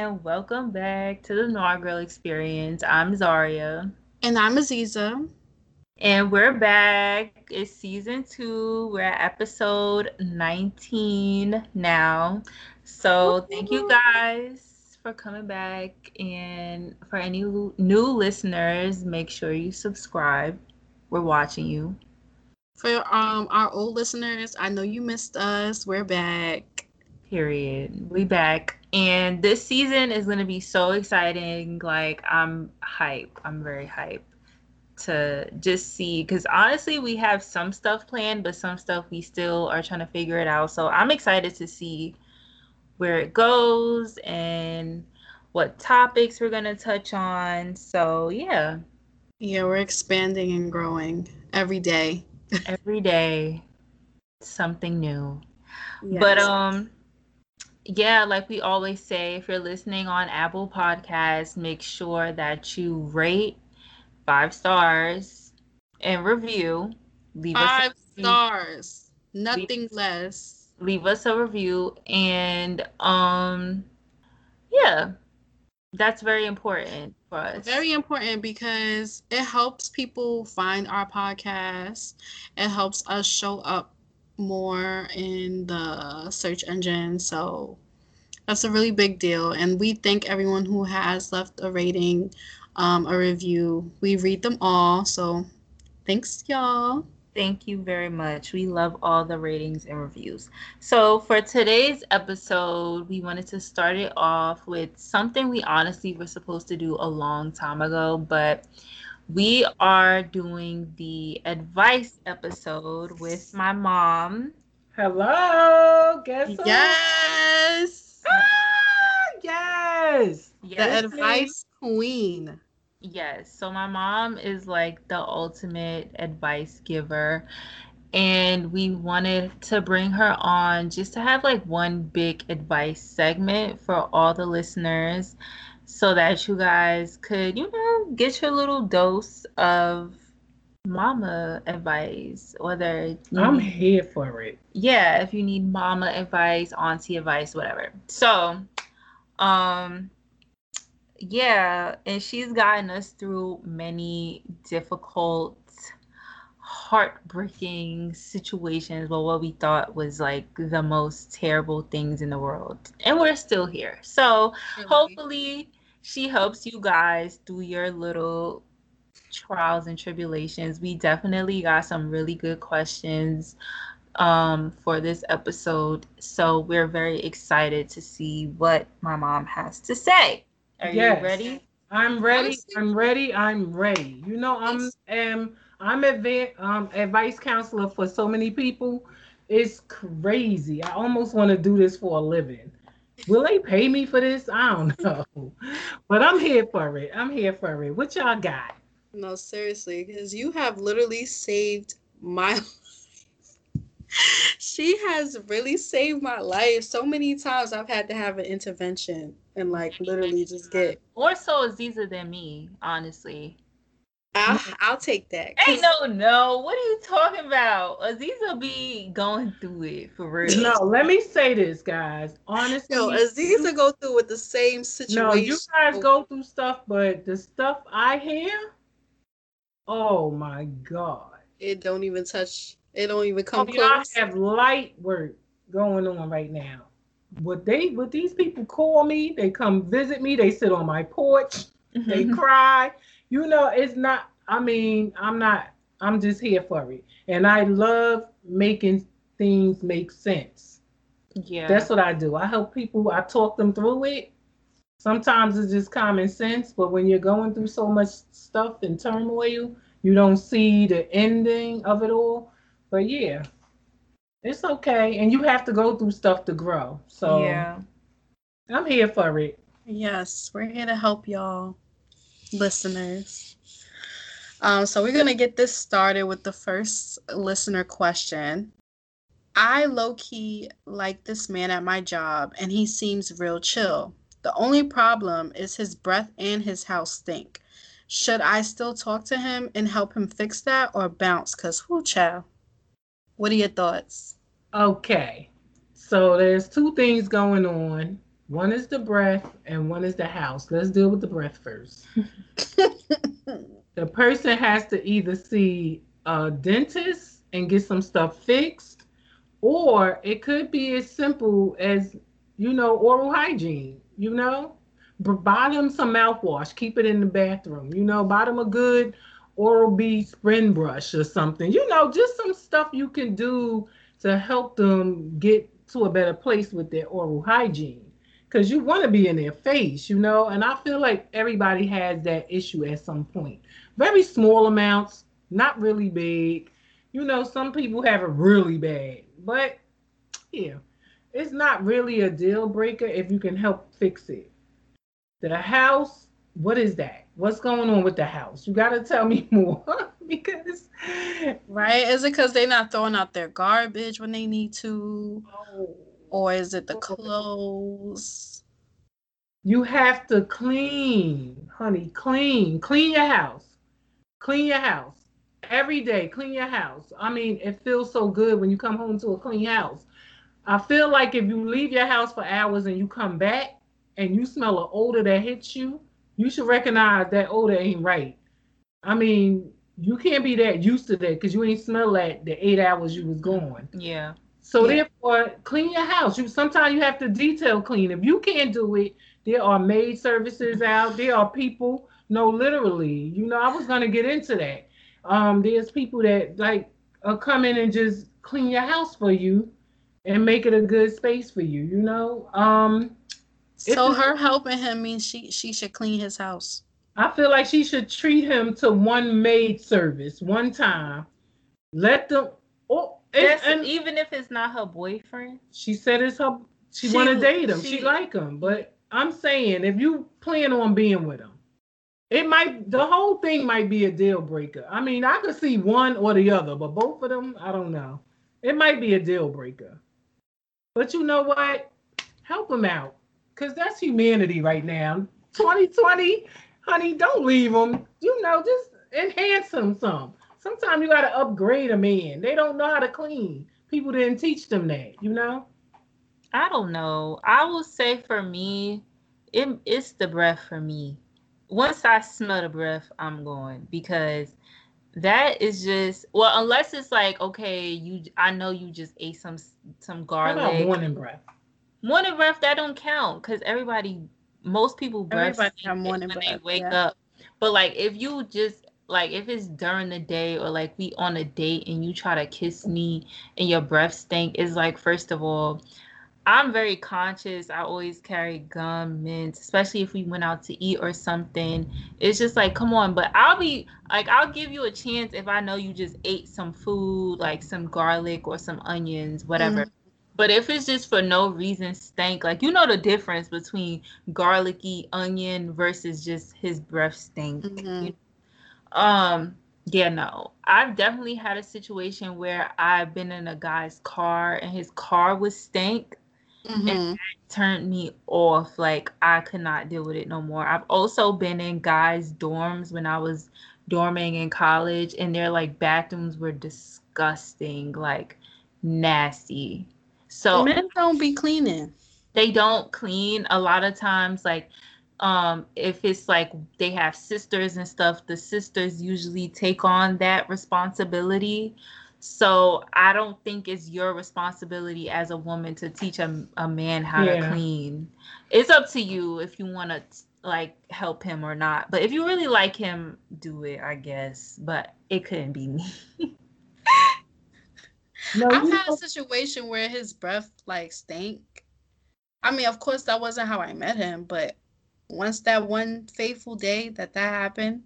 And welcome back to the Noir Girl Experience. I'm Zahria. And I'm Azizzah. And we're back. It's season two. We're at episode 19 now. So, thank you guys for coming back. And for any new listeners, make sure you subscribe. We're watching you. For um our old listeners, I know you missed us. We're back. Period. We back. And this season is gonna be so exciting. Like I'm hype. I'm very hype to just see because honestly we have some stuff planned, but some stuff we still are trying to figure it out. So I'm excited to see where it goes and what topics we're gonna touch on. So yeah. Yeah, we're expanding and growing every day. every day something new. Yes. But um yeah, like we always say, if you're listening on Apple Podcasts, make sure that you rate five stars and review. Leave five us stars, nothing leave, less. Leave us a review, and um, yeah, that's very important for us. Very important because it helps people find our podcast. It helps us show up more in the search engine. So that's a really big deal. And we thank everyone who has left a rating, um, a review. We read them all. So thanks, y'all. Thank you very much. We love all the ratings and reviews. So, for today's episode, we wanted to start it off with something we honestly were supposed to do a long time ago, but we are doing the advice episode with my mom. Hello, guess yes, ah, yes, yes, the advice queen. Yes, so my mom is like the ultimate advice giver, and we wanted to bring her on just to have like one big advice segment for all the listeners so that you guys could, you know, get your little dose of mama advice, whether I'm need, here for it. Yeah, if you need mama advice, auntie advice, whatever. So, um, yeah, and she's gotten us through many difficult, heartbreaking situations. Well, what we thought was like the most terrible things in the world, and we're still here. So, really? hopefully she helps you guys through your little trials and tribulations. We definitely got some really good questions um, for this episode. So we're very excited to see what my mom has to say. Are yes. you ready? I'm ready. I'm ready. I'm ready. You know, I'm um, I'm adv- um, advice counselor for so many people. It's crazy. I almost want to do this for a living. Will they pay me for this? I don't know. But I'm here for it. I'm here for it. What y'all got? No, seriously, because you have literally saved my life. she has really saved my life. So many times I've had to have an intervention and like literally just get more so Azizzah than me, honestly. I'll, mm-hmm. I'll take that. Hey, no, no. What are you talking about? Azizzah be going through it for real. No, let me say this, guys. Honestly, no, Azizzah go through with the same situation. No, you guys go through stuff, but the stuff I hear, oh my god, it don't even touch. It don't even come oh, close. I have light work going on right now. What they, what these people call me, they come visit me. They sit on my porch. They mm-hmm. cry you know, it's not, I mean, I'm not, I'm just here for it. And I love making things make sense. Yeah. That's what I do. I help people, I talk them through it. Sometimes it's just common sense, but when you're going through so much stuff and turmoil, you don't see the ending of it all. But yeah, it's okay. And you have to go through stuff to grow. So yeah, I'm here for it. Yes, we're here to help y'all listeners. Um, so we're gonna get this started with the first listener question. I low key like this man at my job, and he seems real chill. The only problem is his breath and his house stink. Should I still talk to him and help him fix that, or bounce? Cause whoo, child. What are your thoughts? Okay, so there's two things going on One is the breath and one is the house. Let's deal with the breath first. the person has to either see a dentist and get some stuff fixed, or it could be as simple as, you know, oral hygiene, you know? Buy them some mouthwash, keep it in the bathroom, you know, buy them a good Oral B spin brush or something, you know, just some stuff you can do to help them get to a better place with their oral hygiene because you want to be in their face, you know. And I feel like everybody has that issue at some point. Very small amounts, not really big. You know, some people have it really bad, but yeah, it's not really a deal breaker if you can help fix it. The house, what is that? What's going on with the house? You got to tell me more because. Right? Is it because they're not throwing out their garbage when they need to? Oh or is it the oh. clothes? You have to clean, honey, clean. Clean your house. Clean your house. Every day, clean your house. I mean, it feels so good when you come home to a clean house. I feel like if you leave your house for hours and you come back and you smell an odor that hits you, you should recognize that odor ain't right. I mean, you can't be that used to that because you ain't smell that the eight hours you was gone. Yeah. So yeah. therefore, clean your house. You sometimes you have to detail clean. If you can't do it, there are maid services out. There are people. No, literally. You know, I was gonna get into that. Um, there's people that like are come in and just clean your house for you and make it a good space for you. You know. Um. So her helping him means she she should clean his house. I feel like she should treat him to one maid service one time. Let them. Oh, and, and, even if it's not her boyfriend. She said it's her. She, she want to date him. She, she like him, but I'm saying if you plan on being with him, it might the whole thing might be a deal breaker. I mean, I could see one or the other, but both of them, I don't know. It might be a deal breaker. But you know what? Help them out, cause that's humanity right now. 2020, honey, don't leave them. You know, just enhance them some sometimes you got to upgrade a man. They don't know how to clean. People didn't teach them that, you know? I don't know. I will say for me, it, it's the breath for me. Once I smell the breath, I'm going because that is just well, unless it's like okay, you I know you just ate some some garlic. morning breath. Morning breath that don't count because everybody, most people breath everybody have morning when breath, they wake yeah. up. But like if you just like if it's during the day or like we on a date and you try to kiss me and your breath stink is like first of all i'm very conscious i always carry gum mints especially if we went out to eat or something it's just like come on but i'll be like i'll give you a chance if i know you just ate some food like some garlic or some onions whatever mm-hmm. But if it's just for no reason stank, like you know the difference between garlicky onion versus just his breath stink. Mm-hmm. You um, yeah, no. I've definitely had a situation where I've been in a guy's car and his car was stank. Mm-hmm. And turned me off. Like I could not deal with it no more. I've also been in guys' dorms when I was dorming in college, and their like bathrooms were disgusting, like nasty. So men don't be cleaning. They don't clean a lot of times. Like um if it's like they have sisters and stuff the sisters usually take on that responsibility so i don't think it's your responsibility as a woman to teach a, a man how yeah. to clean. It's up to you if you want to like help him or not. But if you really like him do it i guess. But it couldn't be me. No, i've had a situation where his breath like stank. I mean of course that wasn't how i met him but once that one fateful day that that happened,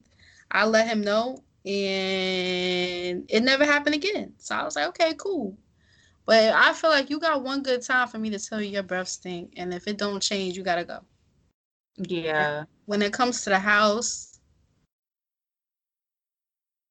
I let him know, and it never happened again. So I was like, okay, cool. But I feel like you got one good time for me to tell you your breath stink, and if it don't change, you gotta go. Yeah. When it comes to the house,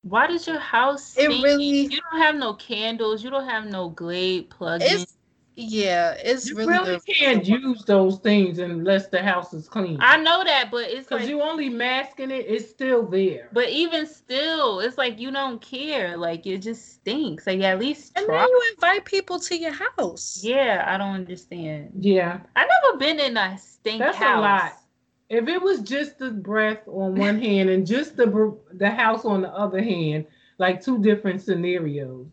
why does your house? Stink? It really. You don't have no candles. You don't have no Glade plug-in. It's Yeah, it's You really really can't use those things unless the house is clean. I know that, but it's Because like, you only masking it, it's still there. but even still, it's like you don't care. Like it just stinks. Like at least And try. then you invite people to your house. Yeah, I don't understand. yeah, I never been in a stink That's a lot. if it was just the breath on one hand and just the the house on the other hand, like two different scenarios.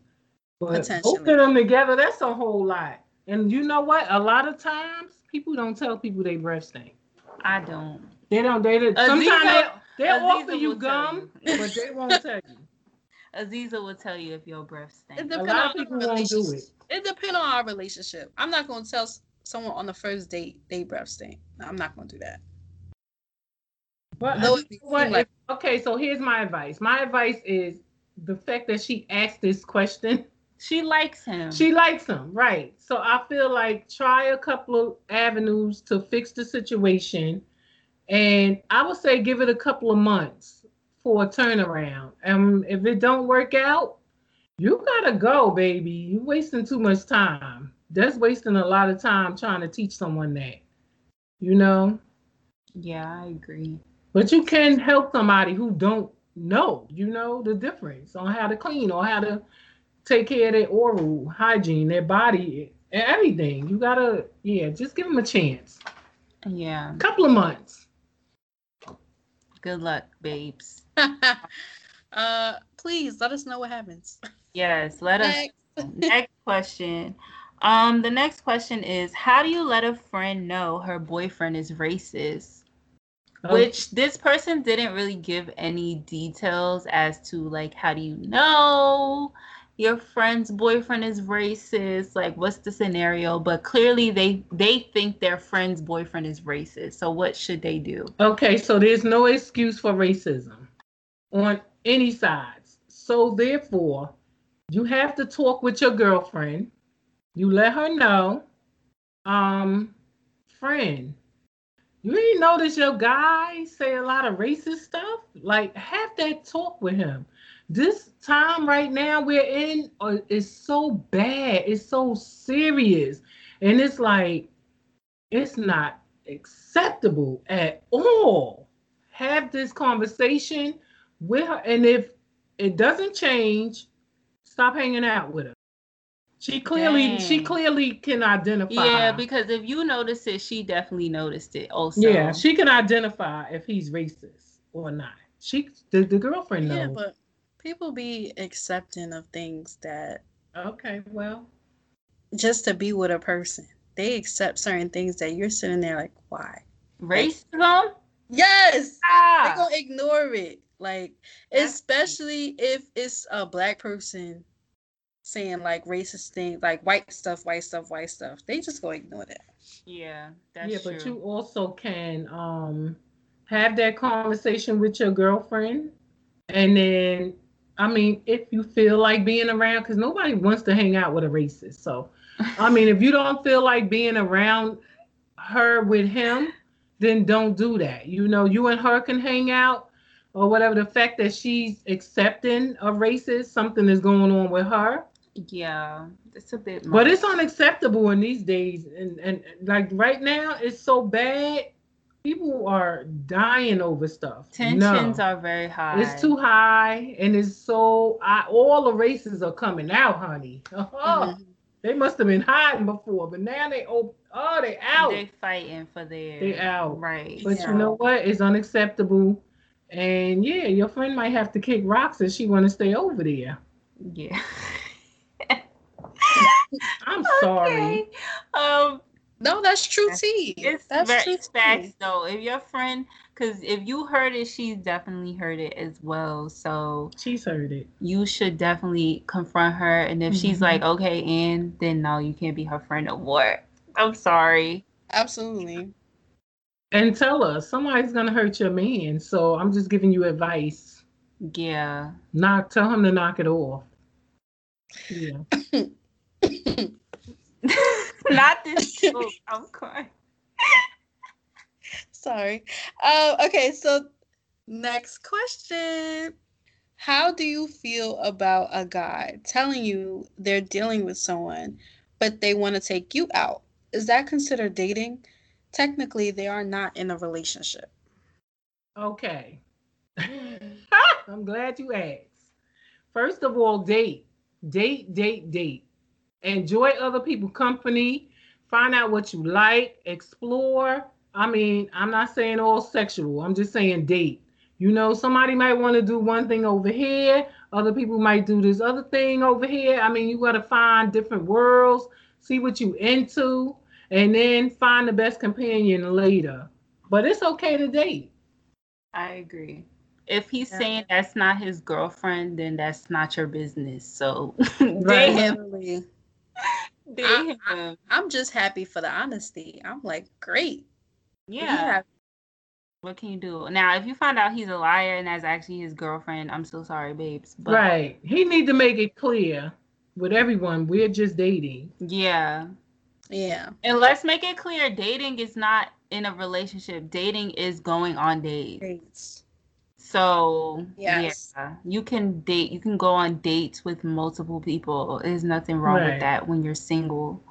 But both of them together, that's a whole lot. And you know what? A lot of times people don't tell people they breath stink. I don't. They don't. They don't. Azizzah- Sometimes they, they'll Azizzah offer you gum, you. but they won't tell you. Azizzah will tell you if your breath It stinks. A depends lot on of people won't do relationship. It depends on our relationship. I'm not gonna tell someone on the first date they breath stink. No, I'm not gonna do that. But Though you know what? like- If- okay, so here's my advice. My advice is the fact that she asked this question. She likes him. She likes him, right? So I feel like try a couple of avenues to fix the situation, and I would say give it a couple of months for a turnaround. And if it don't work out, you gotta go, baby. You're wasting too much time. That's wasting a lot of time trying to teach someone that, you know. yeah, I agree. But you can help somebody who don't know, you know, the difference on how to clean or how to take care of their oral hygiene, their body, and everything. You gotta, yeah, just give them a chance. Yeah. couple of months. Good luck, babes. uh, please let us know what happens. Yes. Let us. Next. next question. Um, the next question is how do you let a friend know her boyfriend is racist? Oh, Which this person didn't really give any details as to like how do you know your friend's boyfriend is racist? Like what's the scenario? But clearly they they think their friend's boyfriend is racist. So what should they do? Okay, so there's no excuse for racism on any sides. So therefore, you have to talk with your girlfriend. You let her know, um, friend, you ain't notice your guy say a lot of racist stuff. Like, have that talk with him. This time right now we're in uh, is so bad. It's so serious, and it's like it's not acceptable at all. Have this conversation with her, and if it doesn't change, stop hanging out with her. She clearly, she clearly can identify. Yeah, because if you notice it, she definitely noticed it also. yeah, she can identify if he's racist or not. She, the, the girlfriend knows. Yeah, but people be accepting of things that okay, well, just to be with a person. They accept certain things that you're sitting there like, why? racism. Yes, Ah. they're gonna ignore it. Like, That's especially if it's a black person saying like racist things, like white stuff, white stuff, white stuff. They just gonna ignore that. Yeah, that's yeah, true. but you also can um have that conversation with your girlfriend, and then I mean, if you feel like being around, because nobody wants to hang out with a racist. So, I mean, if you don't feel like being around her with him, then don't do that. You know, you and her can hang out or whatever. The fact that she's accepting a racist, something is going on with her. yeah, it's a bit. But it's unacceptable in these days, and and like right now, it's so bad. People are dying over stuff. tensions No. are very high. It's too high, and it's so. I, all the races are coming out, honey. Oh, Mhm. They must have been hiding before, but now they oh, oh they out. They fighting for their. They out. Right. but Yeah. you know what? It's unacceptable. And yeah, your friend might have to kick rocks if she want to stay over there. Yeah. I'm sorry. Okay. Um, No, that's true That's- tea. it's that's very true it's facts tea. though. If your friend, because if you heard it, she's definitely heard it as well. So She's heard it. you should definitely confront her. And if she's Mhm. like, okay, and then no, you can't be her friend no more. I'm sorry. Absolutely. And tell her somebody's gonna hurt your man. So I'm just giving you advice. Yeah. Knock tell him to knock it off. Yeah. Not this joke. I'm crying. Sorry. Um, okay, so next question. How do you feel about a guy telling you they're dealing with someone, but they want to take you out. Is that considered dating? Technically, they are not in a relationship. Okay. I'm glad you asked. First of all, date. Date, date, date. Enjoy other people's company. Find out what you like. Explore. I mean, I'm not saying all sexual. I'm just saying date. You know, somebody might want to do one thing over here. Other people might do this other thing over here. I mean, you got to find different worlds, see what you into, and then find the best companion later. But it's okay to date. I agree. If he's yeah. saying that's not his girlfriend, then that's not your business. So date him. I, him. I, am just happy for the honesty. I'm like, great. Yeah. What can you do now? If you find out he's a liar and that's actually his girlfriend, I'm so sorry, babes. But... Right. He need to make it clear with everyone we're just dating. Yeah. Yeah. And let's make it clear dating is not in a relationship. Dating is going on dates. dates. So yes. yeah, you can date. You can go on dates with multiple people. There's nothing wrong right. with that when you're single.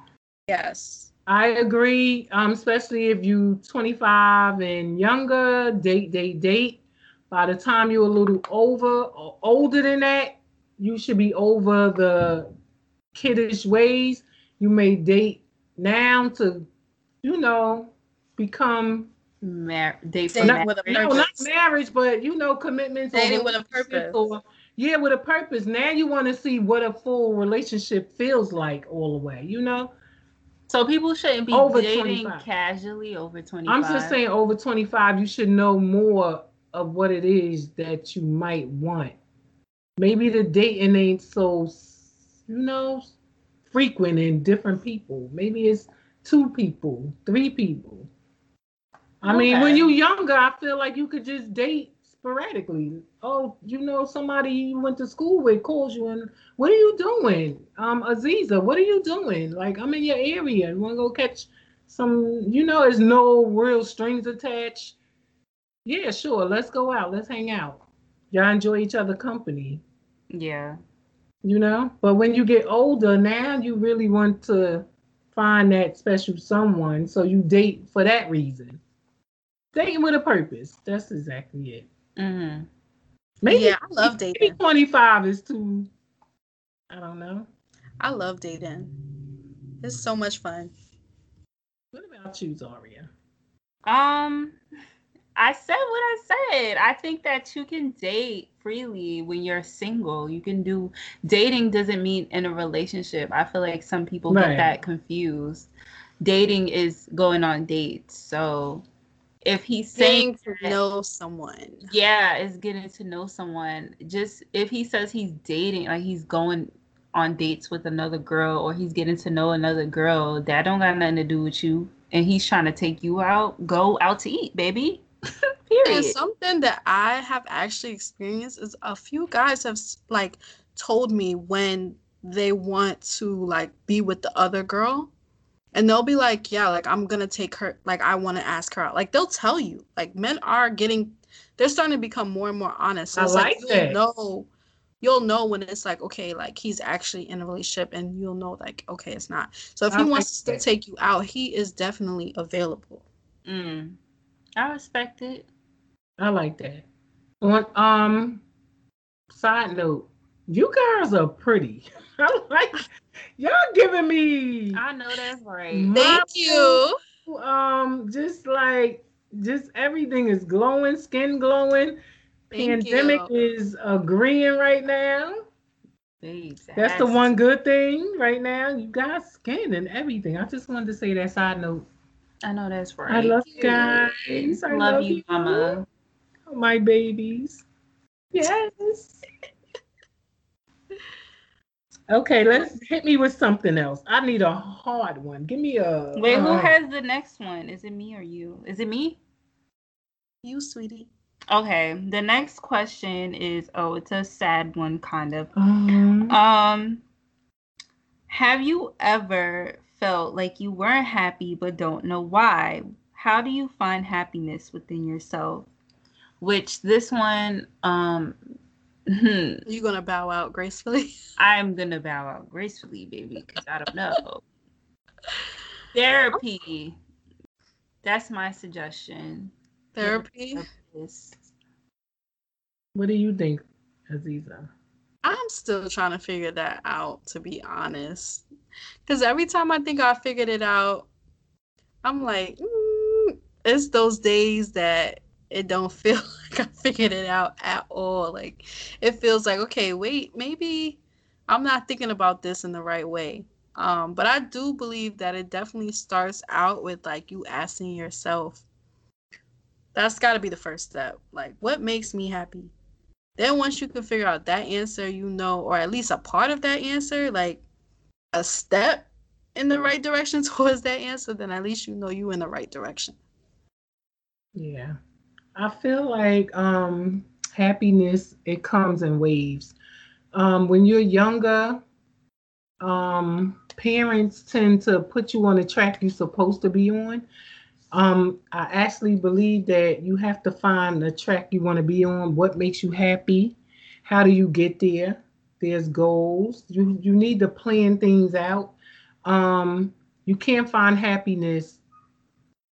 Yes. I agree. Um, especially if you 25 and younger, date, date, date. By the time you're a little over or older than that, you should be over the kiddish ways. You may date now to, you know, become Mar- date for not, with a purpose. No, not marriage, but you know, commitments. Dating with a purpose. Or, yeah, with a purpose. Now you want to see what a full relationship feels like all the way. You know. So people shouldn't be over dating 25. casually over 25. I'm just saying over 25, you should know more of what it is that you might want. Maybe the dating ain't so, you know, frequent in different people. Maybe it's two people, three people. I mean, when you younger, I feel like you could just date sporadically. Oh, you know, somebody you went to school with calls you and what are you doing? Um, Azizzah, what are you doing? Like, I'm in your area. You want to go catch some? You know, there's no real strings attached. Yeah, sure. Let's go out. Let's hang out. Y'all enjoy each other company. Yeah. You know, but when you get older, now you really want to find that special someone, so you date for that reason dating with a purpose. That's exactly it. Mm-hmm. Maybe yeah, I love dating. Maybe Twenty five is too. I don't know. I love dating. It's so much fun. What about you, Zahria? Um, I said what I said. I think that you can date freely when you're single. You can do dating doesn't mean in a relationship. I feel like some people right. get that confused. Dating is going on dates. So if he's saying to know someone. Yeah is getting to know someone. Just if he says he's dating like he's going on dates with another girl or he's getting to know another girl that don't got nothing to do with you. And he's trying to take you out go out to eat baby. Period. and something that i have actually experienced is a few guys have like told me when they want to like be with the other girl and they'll be like yeah like i'm gonna take her like i want to ask her out. Like they'll tell you like men are getting they're starting to become more and more honest. So I like, like you'll know you'll know when it's like okay like he's actually in a relationship and you'll know like okay it's not. So if I he wants to still take you out he is definitely available. Mm. i respect it. I like that. On um side note you girls are pretty. I like Y'all giving me. I know that's right. Thank you. Um, just like just everything is glowing, skin glowing. Thank Pandemic you. is agreeing right now. That's, that's the one good thing right now. You got skin and everything. I just wanted to say that side note. I know that's right. I love you guys. I love, love you, mama. Oh, my babies. Yes. Okay, let's hit me with something else. I need a hard one. Give me a. Wait, uh, who has the next one? Is it me or you? Is it me? You, sweetie. Okay, the next question is oh, it's a sad one, kind of. Um, um have you ever felt like you weren't happy but don't know why? How do you find happiness within yourself? Which this one, um, you gonna bow out gracefully? I'm gonna bow out gracefully, baby, because I don't know. Therapy. That's my suggestion. Therapy. What do you think, Azizzah? I'm still trying to figure that out, to be honest. Because every time I think I figured it out, I'm like, mm, it's those days that it don't feel like I figured it out at all. Like it feels like, okay, wait, maybe I'm not thinking about this in the right way. Um, but I do believe that it definitely starts out with like you asking yourself, that's got to be the first step. Like, what makes me happy? Then once you can figure out that answer, you know, or at least a part of that answer, like a step in the right direction towards that answer, then at least you know you're in the right direction. Yeah. I feel like um happiness it comes in waves. Um when you're younger, um parents tend to put you on the track you're supposed to be on. Um, I actually believe that you have to find the track you want to be on, what makes you happy, how do you get there? There's goals. You you need to plan things out. Um, you can't find happiness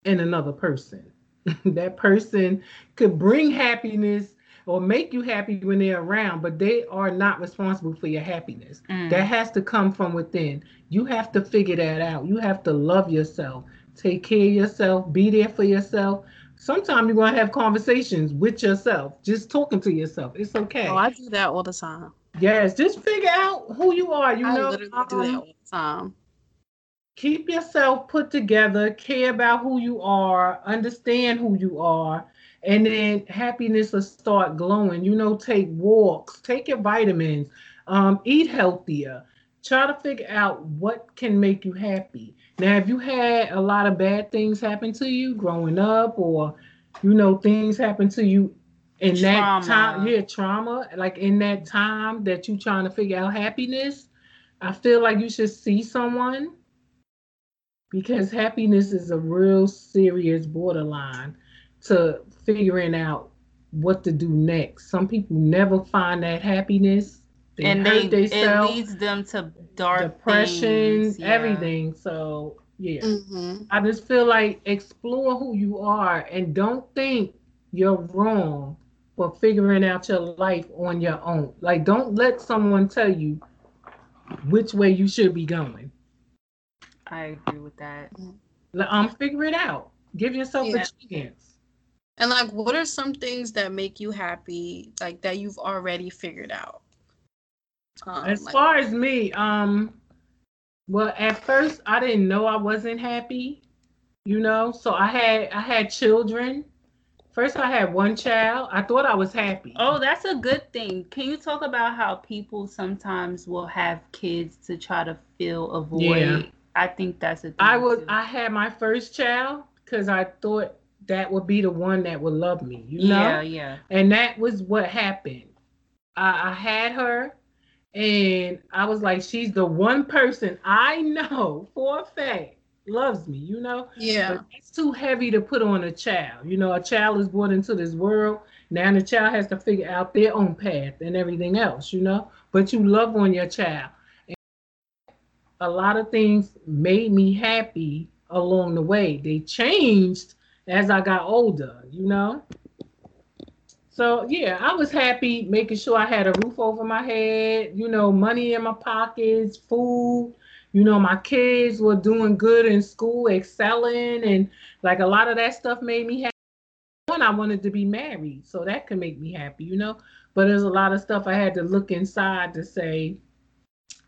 in another person. that person could bring happiness or make you happy when they're around, but they are not responsible for your happiness. Mm. That has to come from within. You have to figure that out. You have to love yourself, take care of yourself, be there for yourself. Sometimes you're going to have conversations with yourself, just talking to yourself. It's okay. Oh, I do that all the time. Yes, just figure out who you are. You I know, literally do that um, all the time. Keep yourself put together, care about who you are, understand who you are, and then happiness will start glowing. You know, take walks, take your vitamins, um, eat healthier. Try to figure out what can make you happy. Now, if you had a lot of bad things happen to you growing up, or you know things happen to you in trauma. that time, yeah, trauma, like in that time that you're trying to figure out happiness, I feel like you should see someone because happiness is a real serious borderline to figuring out what to do next. Some people never find that happiness. They and they it leads them to dark depression, yeah. everything. So yeah, mm-hmm. I just feel like explore who you are and don't think you're wrong for figuring out your life on your own. Like don't let someone tell you which way you should be going. I agree with that. Um, figure it out. Give yourself yeah. a chance. And like, what are some things that make you happy, like that you've already figured out? Um, as like, far as me, um, well, at first I didn't know I wasn't happy, you know. So I had I had children. First, I had one child. I thought I was happy. Oh, that's a good thing. Can you talk about how people sometimes will have kids to try to fill a void? Yeah. I think that's a. I was. Too. I had my first child because I thought that would be the one that would love me, you know? Yeah, yeah. And that was what happened. I, I had her and I was like, she's the one person I know for a fact loves me, you know? Yeah. But it's too heavy to put on a child. You know, a child is born into this world. Now the child has to figure out their own path and everything else, you know? But you love on your child. A lot of things made me happy along the way. They changed as I got older, you know. So yeah, I was happy making sure I had a roof over my head, you know, money in my pockets, food. You know, my kids were doing good in school, excelling, and like a lot of that stuff made me happy. One, I wanted to be married, so that could make me happy, you know. But there's a lot of stuff I had to look inside to say.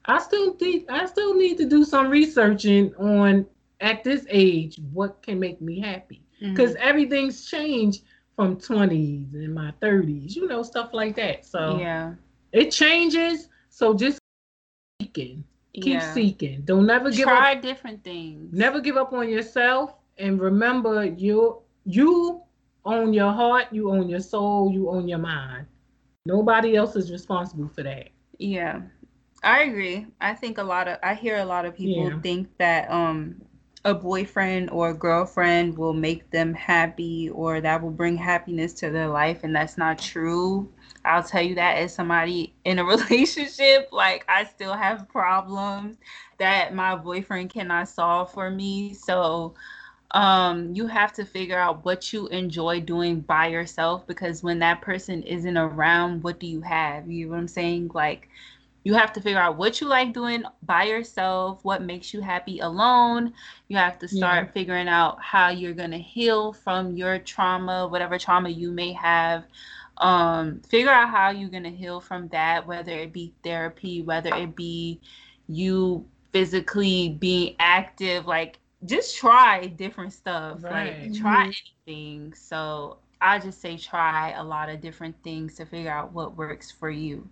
I still think I still need to do some researching on at this age what can make me happy because mm-hmm. everything's changed from 20s and my 30s, you know, stuff like that. So yeah, it changes. So just seeking, keep yeah. seeking. Don't never give Try up. different things. Never give up on yourself, and remember you you own your heart, you own your soul, you own your mind. Nobody else is responsible for that. Yeah. I agree. I think a lot of I hear a lot of people yeah. think that um a boyfriend or a girlfriend will make them happy or that will bring happiness to their life and that's not true i'll tell you that as somebody in a relationship like i still have problems that my boyfriend cannot solve for me so um you have to figure out what you enjoy doing by yourself because when that person isn't around what do you have you know what i'm saying like you have to figure out what you like doing by yourself, what makes you happy alone. You have to start yeah. figuring out how you're going to heal from your trauma, whatever trauma you may have. Um, figure out how you're going to heal from that, whether it be therapy, whether it be you physically being active. Like, just try different stuff. Right. Like, try mm-hmm. anything. So, I just say try a lot of different things to figure out what works for you.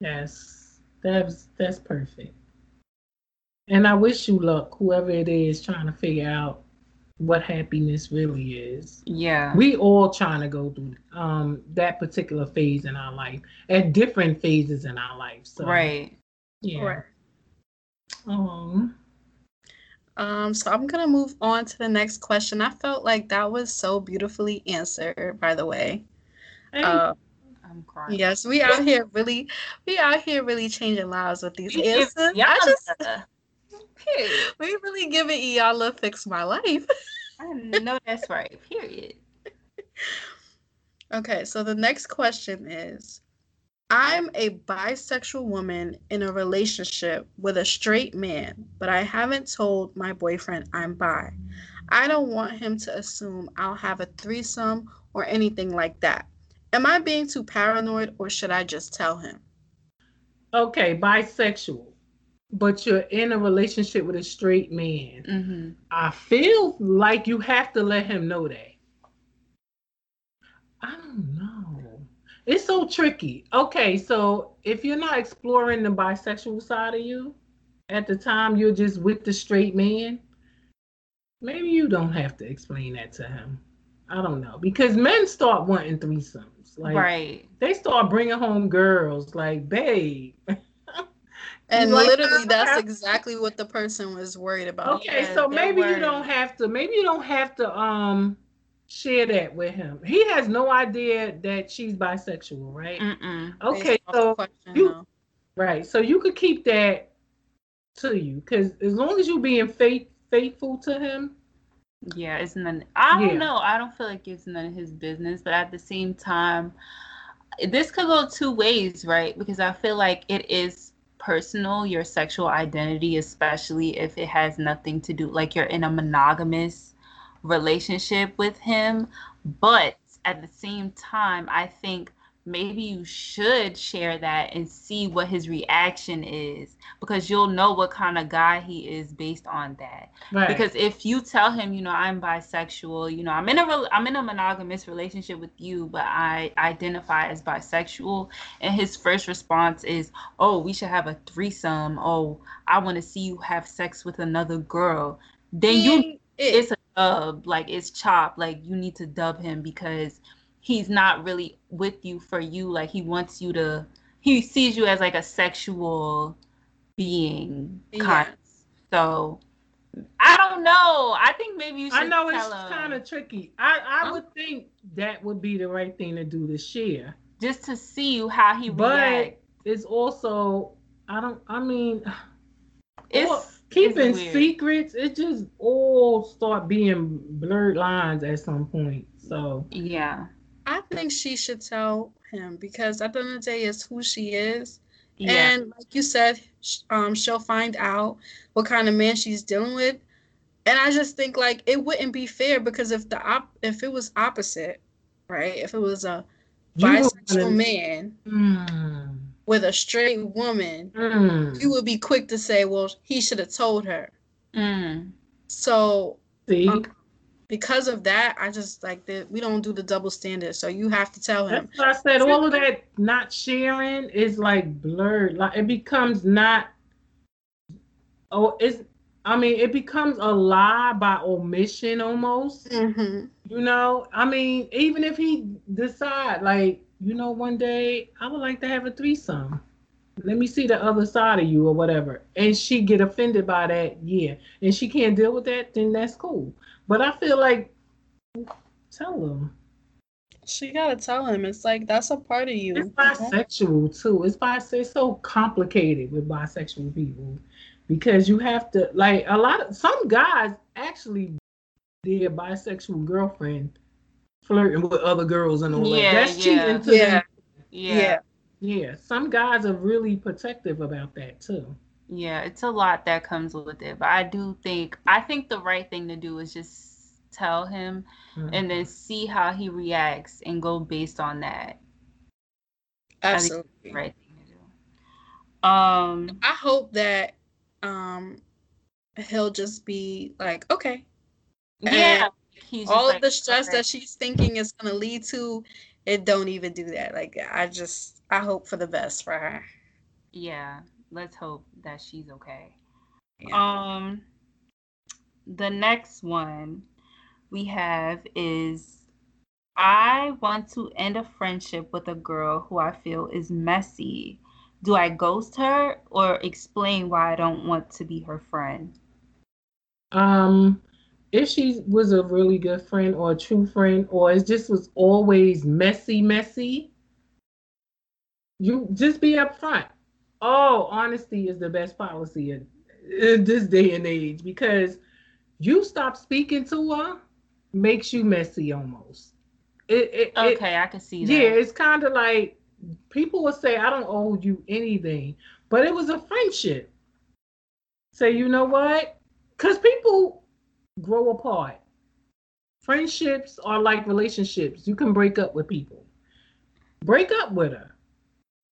Yes, that's that's perfect. And I wish you luck, whoever it is trying to figure out what happiness really is. Yeah. We all trying to go through um that particular phase in our life at different phases in our life. So Right. Yeah. Right. Um um, so I'm gonna move on to the next question. I felt like that was so beautifully answered, by the way. Uh, I'm crying. Yes, we out here really, we out here really changing lives with these answers. Yeah, just, we really giving Iyanla fix my life. I know that's right. Period. Okay, so the next question is I'm a bisexual woman in a relationship with a straight man, but I haven't told my boyfriend I'm bi. I don't want him to assume I'll have a threesome or anything like that. Am I being too paranoid or should I just tell him? Okay, bisexual, but you're in a relationship with a straight man. Mm-hmm. I feel like you have to let him know that. I don't know. It's so tricky. Okay, so if you're not exploring the bisexual side of you at the time you're just with the straight man, maybe you don't have to explain that to him. I don't know because men start wanting threesomes. Like, right. They start bringing home girls. Like, babe. and like, literally, that's exactly what the person was worried about. Okay, yeah, so maybe worried. you don't have to. Maybe you don't have to um share that with him. He has no idea that she's bisexual, right? Mm-mm. Okay, so question, you, no. right. So you could keep that to you because as long as you're being faith faithful to him yeah, it's none. I don't know. I don't feel like it's none of his business, but at the same time, this could go two ways, right? Because I feel like it is personal, your sexual identity, especially if it has nothing to do, like you're in a monogamous relationship with him. But at the same time, I think maybe you should share that and see what his reaction is because you'll know what kind of guy he is based on that. Right. Because if you tell him, you know, I'm bisexual, you know, I'm in a re- I'm in a monogamous relationship with you, but I identify as bisexual, and his first response is, "Oh, we should have a threesome. Oh, I want to see you have sex with another girl." Then you it's a dub, like it's chopped. Like you need to dub him because he's not really with you for you like he wants you to he sees you as like a sexual being yeah. so I don't know. I think maybe you should. I know it's kind of tricky. I I would think that would be the right thing to do to share, just to see how he but react. it's also I don't. I mean, it's keeping it's secrets. It just all start being blurred lines at some point. So yeah, I think she should tell him because at the end of the day, it's who she is. Yeah. And like you said, um, she'll find out what kind of man she's dealing with. And I just think like it wouldn't be fair because if the op if it was opposite, right? If it was a bisexual man mm. with a straight woman, mm. you would be quick to say, well, he should have told her. Mm. So See? Um, because of that, I just like that we don't do the double standard. So you have to tell him. That's what I said. All of that not sharing is like blurred. Like it becomes not. Oh, it's. I mean, it becomes a lie by omission almost. Mm-hmm. You know, I mean, even if he decide, like, you know, one day I would like to have a threesome. let me see the other side of you or whatever and she get offended by that yeah and she can't deal with that then that's cool but i feel like tell them she gotta tell him it's like that's a part of you it's bisexual too it's bis it's so complicated with bisexual people because you have to like a lot of some guys actually their bisexual girlfriend flirting with other girls and all yeah, that that's yeah. cheating to yeah. them yeah. yeah yeah, some guys are really protective about that too. Yeah, it's a lot that comes with it, but I do think I think the right thing to do is just tell him mm-hmm. and then see how he reacts and go based on that. Absolutely. right thing to do. Um I hope that um he'll just be like, okay. Yeah. all of the stress okay. that she's thinking is gonna lead to it don't even do that. Like I just I hope for the best for her. Yeah, let's hope that she's okay. Yeah. Um the next one we have is I want to end a friendship with a girl who I feel is messy. Do I ghost her or explain why I don't want to be her friend? Um if she was a really good friend or a true friend, or it just was always messy, messy, you just be upfront. Oh, honesty is the best policy in, in this day and age because you stop speaking to her makes you messy almost. It, it, okay, it, I can see that. Yeah, it's kind of like people will say, I don't owe you anything, but it was a friendship. Say, you know what? Because people grow apart. Friendships are like relationships. You can break up with people. Break up with her.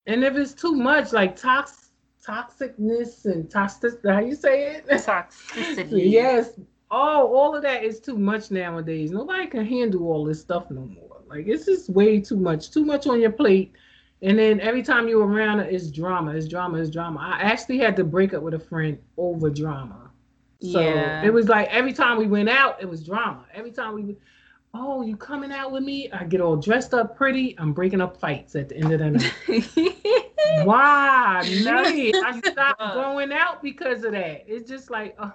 And if it's too much, like tox toxicness and toxic how you say it? Toxicity. yes. Oh, all of that is too much nowadays. Nobody can handle all this stuff no more. Like it's just way too much. Too much on your plate. And then every time you're around it, it's drama. It's drama. It's drama. I actually had to break up with a friend over drama. So yeah. it was like every time we went out, it was drama. Every time we, oh, you coming out with me? I get all dressed up pretty. I'm breaking up fights at the end of the night. Why me? I stopped going out because of that. It's just like, oh,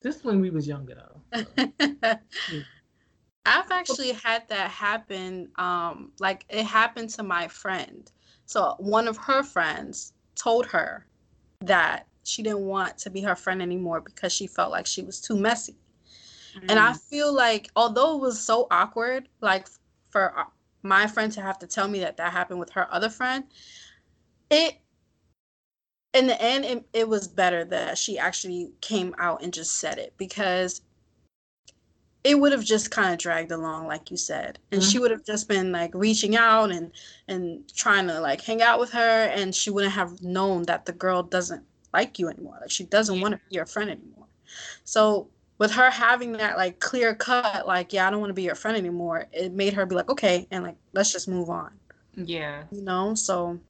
this when we was younger though. So. I've actually had that happen. Um, like it happened to my friend. So one of her friends told her that she didn't want to be her friend anymore because she felt like she was too messy. Mm. And I mm. feel like although it was so awkward, like for uh, my friend to have to tell me that that happened with her other friend, it in the end it, it was better that she actually came out and just said it because it would have just kind of dragged along like you said and mm-hmm. she would have just been like reaching out and and trying to like hang out with her and she wouldn't have known that the girl doesn't like you anymore. Like she doesn't yeah. want to be your friend anymore. So with her having that like clear cut, like, yeah, I don't want to be your friend anymore, it made her be like, okay, and like let's just move on. Yeah. You know, so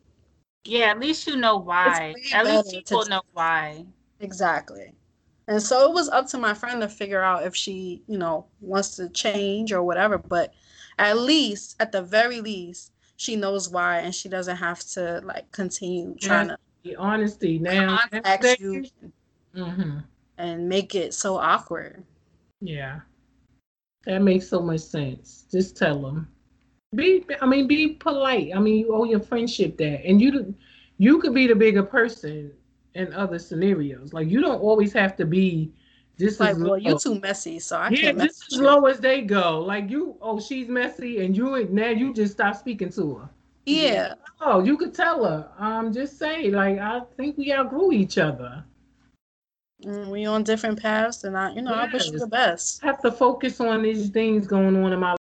Yeah, at least you know why. At least people know why. Exactly. And so it was up to my friend to figure out if she, you know, wants to change or whatever. But at least, at the very least, she knows why and she doesn't have to like continue trying yeah. to the honesty now contact you mm-hmm. And make it so awkward. Yeah, that makes so much sense. Just tell them. Be, I mean, be polite. I mean, you owe your friendship that, and you, you could be the bigger person in other scenarios. Like you don't always have to be just like, well, you're too messy, so I yeah, can't. Yeah, just as low as they go. Like you, oh, she's messy, and you now you just stop speaking to her. Yeah. Oh, you could tell her. Um, just say like I think we outgrew each other. Mm, we on different paths, and I, you know, yes. I wish you the best. I have to focus on these things going on in my life.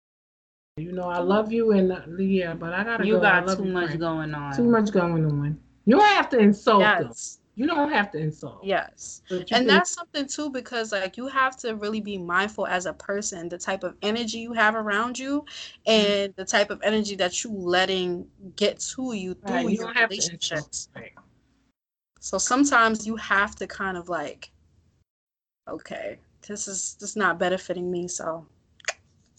You know, I love you, and uh, yeah, but I gotta. You go. got too much friend. going on. Too much going on. You don't have to insult yes. them. You don't have to insult. Yes. And can... that's something too, because like you have to really be mindful as a person, the type of energy you have around you and mm-hmm. the type of energy that you letting get to you through right. you your relationships. Right. So sometimes you have to kind of like, okay, this is this is not benefiting me, so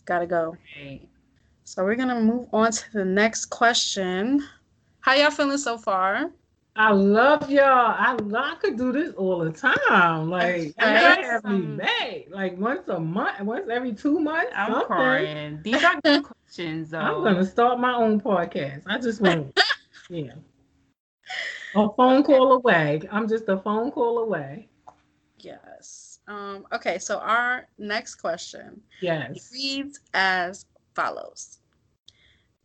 gotta go. Right. So we're gonna move on to the next question. How y'all feeling so far? I love y'all. I, I could do this all the time. Like you gotta have me back. Like once a month, once every two months. I'm something. crying. These are good questions, though. I'm gonna start my own podcast. I just want, yeah, a phone call away. I'm just a phone call away. Yes. Um, okay, so our next question Yes. reads as follows.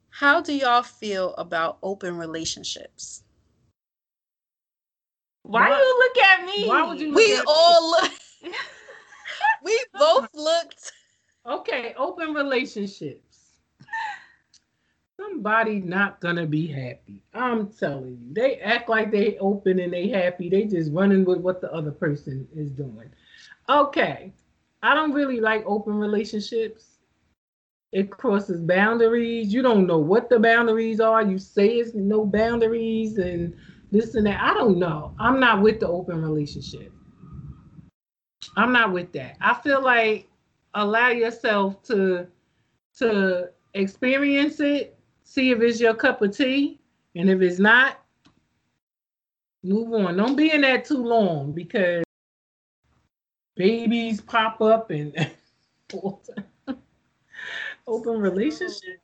How do y'all feel about open relationships? Why Why- you look at me? why would you look We at- all look we both looked Okay, open relationships. Somebody not gonna be happy. I'm telling you. They act like they open and they happy. They just running with what the other person is doing. Okay. I don't really like open relationships. It crosses boundaries. You don't know what the boundaries are. You say it's no boundaries and this and that. I don't know. I'm not with the open relationship. I'm not with that. I feel like allow yourself to to experience it, see if it's your cup of tea, and if it's not, move on. Don't be in that too long because babies pop up and open relationship.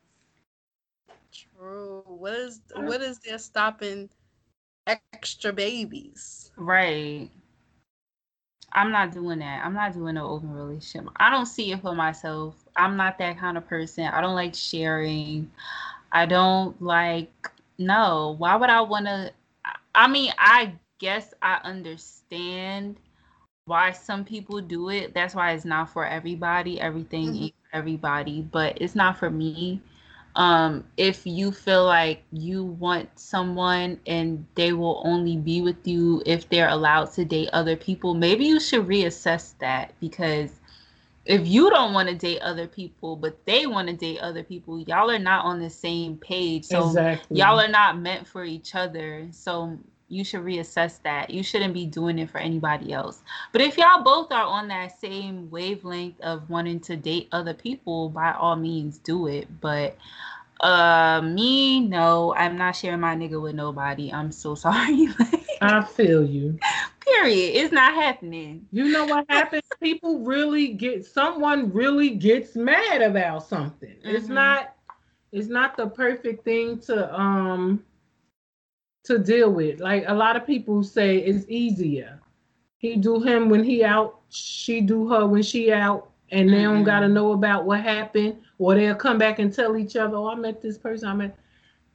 True. What is what is there stopping extra babies? Right. I'm not doing that. I'm not doing no open relationship. I don't see it for myself. I'm not that kind of person. I don't like sharing. I don't like no. Why would I want to I mean, I guess I understand why some people do it. That's why it's not for everybody. Everything Mhm. for everybody, but it's not for me. Um, if you feel like you want someone and they will only be with you if they're allowed to date other people, maybe you should reassess that because if you don't want to date other people but they want to date other people, y'all are not on the same page. So exactly. y'all are not meant for each other. So you should reassess that. You shouldn't be doing it for anybody else. But if y'all both are on that same wavelength of wanting to date other people, by all means do it. But uh me, no, I'm not sharing my nigga with nobody. I'm so sorry. I feel you. Period. It's not happening. You know what happens? People really get someone really gets mad about something. It's Mhm. not it's not the perfect thing to um to deal with. Like a lot of people say it's easier. He do him when he out, she do her when she out, and they don't Mhm. gotta know about what happened, or they'll come back and tell each other, Oh, I met this person, I met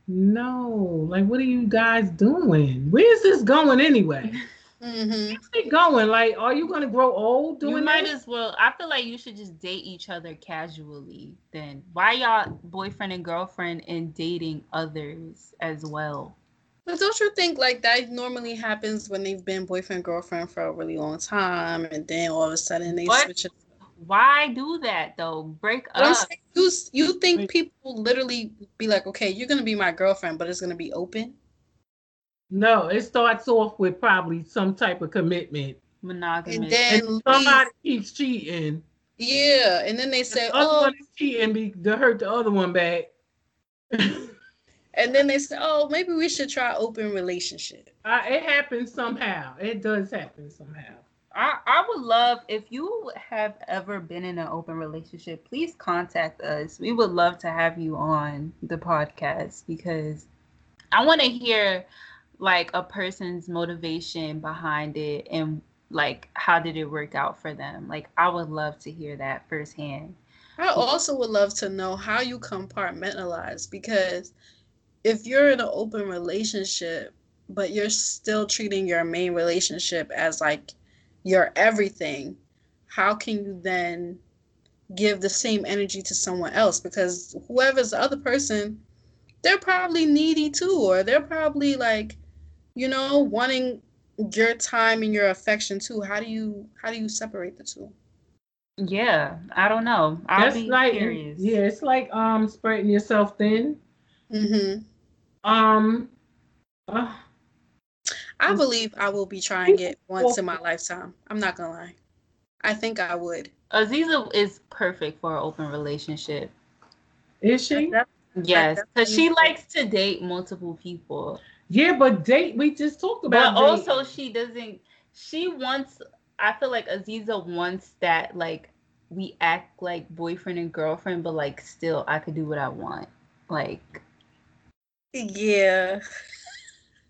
no, like what are you guys doing? Where's this going anyway? Mm-hmm. Where's it going? Like, are you gonna grow old doing you might that? as well. I feel like you should just date each other casually. Then why y'all boyfriend and girlfriend and dating others as well? But don't you think like that normally happens when they've been boyfriend girlfriend for a really long time, and then all of a sudden they What? switch it? Why do that though? Break But I'm up. saying, you you think Wait. people literally be like, okay, you're gonna be my girlfriend, but it's gonna be open? No, it starts off with probably some type of commitment. Monogamous. And then And somebody keeps cheating. yeah, and then they say, the other oh, one is cheating be, to hurt the other one back. and then they say, oh, maybe we should try open relationship. Uh, it happens somehow. It does happen somehow. I, I would love if you have ever been in an open relationship, please contact us. We would love to have you on the podcast because I want to hear like a person's motivation behind it and like how did it work out for them. Like I would love to hear that firsthand. I also would love to know how you compartmentalize because if you're in an open relationship, but you're still treating your main relationship as like your everything, how can you then give the same energy to someone else? Because whoever's the other person, they're probably needy too, or they're probably like, you know, wanting your time and your affection too. How do you how do you separate the two? Yeah, I don't know. I'll That's like curious. yeah, it's like um spreading yourself thin. Mm-hmm. Um, uh, I believe I will be trying it once in my lifetime. I'm not gonna lie. I think I would. Azizzah is perfect for an open relationship. is she? Yes, because she likes to date multiple people. Yeah, but date. We just talked about. But also, she doesn't. She wants. I feel like Azizzah wants that like we act like boyfriend and girlfriend, but like still I could do what I want. Like Yeah.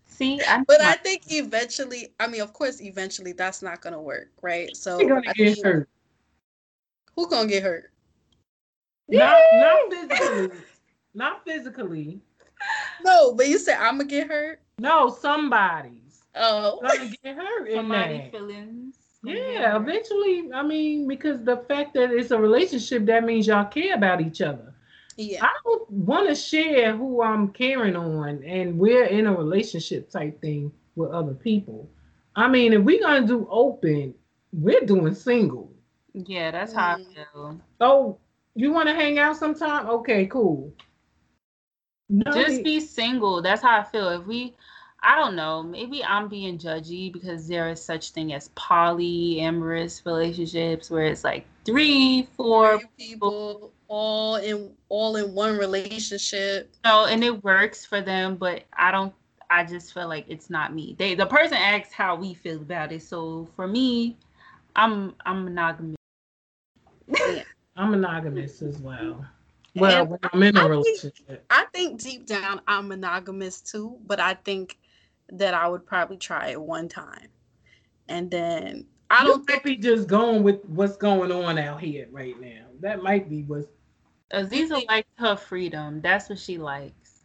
See, I'm but I think eventually I mean of course eventually that's not gonna work, right? So gonna I get think, hurt. Who gonna get hurt? Not not physically. not physically. No, but you said I'm gonna get hurt. No, somebody's Oh, gonna get hurt in somebody that. feelings. Yeah, eventually. I mean, because the fact that it's a relationship, that means y'all care about each other. yeah. I don't want to share who I'm caring on, and we're in a relationship type thing with other people. I mean, if we're gonna do open, we're doing single. Yeah, that's how Mm. I feel. Oh, you want to hang out sometime? Okay, cool. No, Just be single. That's how I feel. If we I don't know, maybe I'm being judgy because there is such thing as polyamorous relationships where it's like three, four people all in all in one relationship. No, and it works for them, but I don't. I just feel like it's not me. They the person asks how we feel about it. So for me, I'm I'm monogamous. I'm monogamous as well. Well, And when I'm in I a think- I think deep down I'm monogamous too, but I think that I would probably try it one time. And then I you don't might be just going with what's going on out here right now. That might be what's Azizzah likes her freedom. That's what she likes.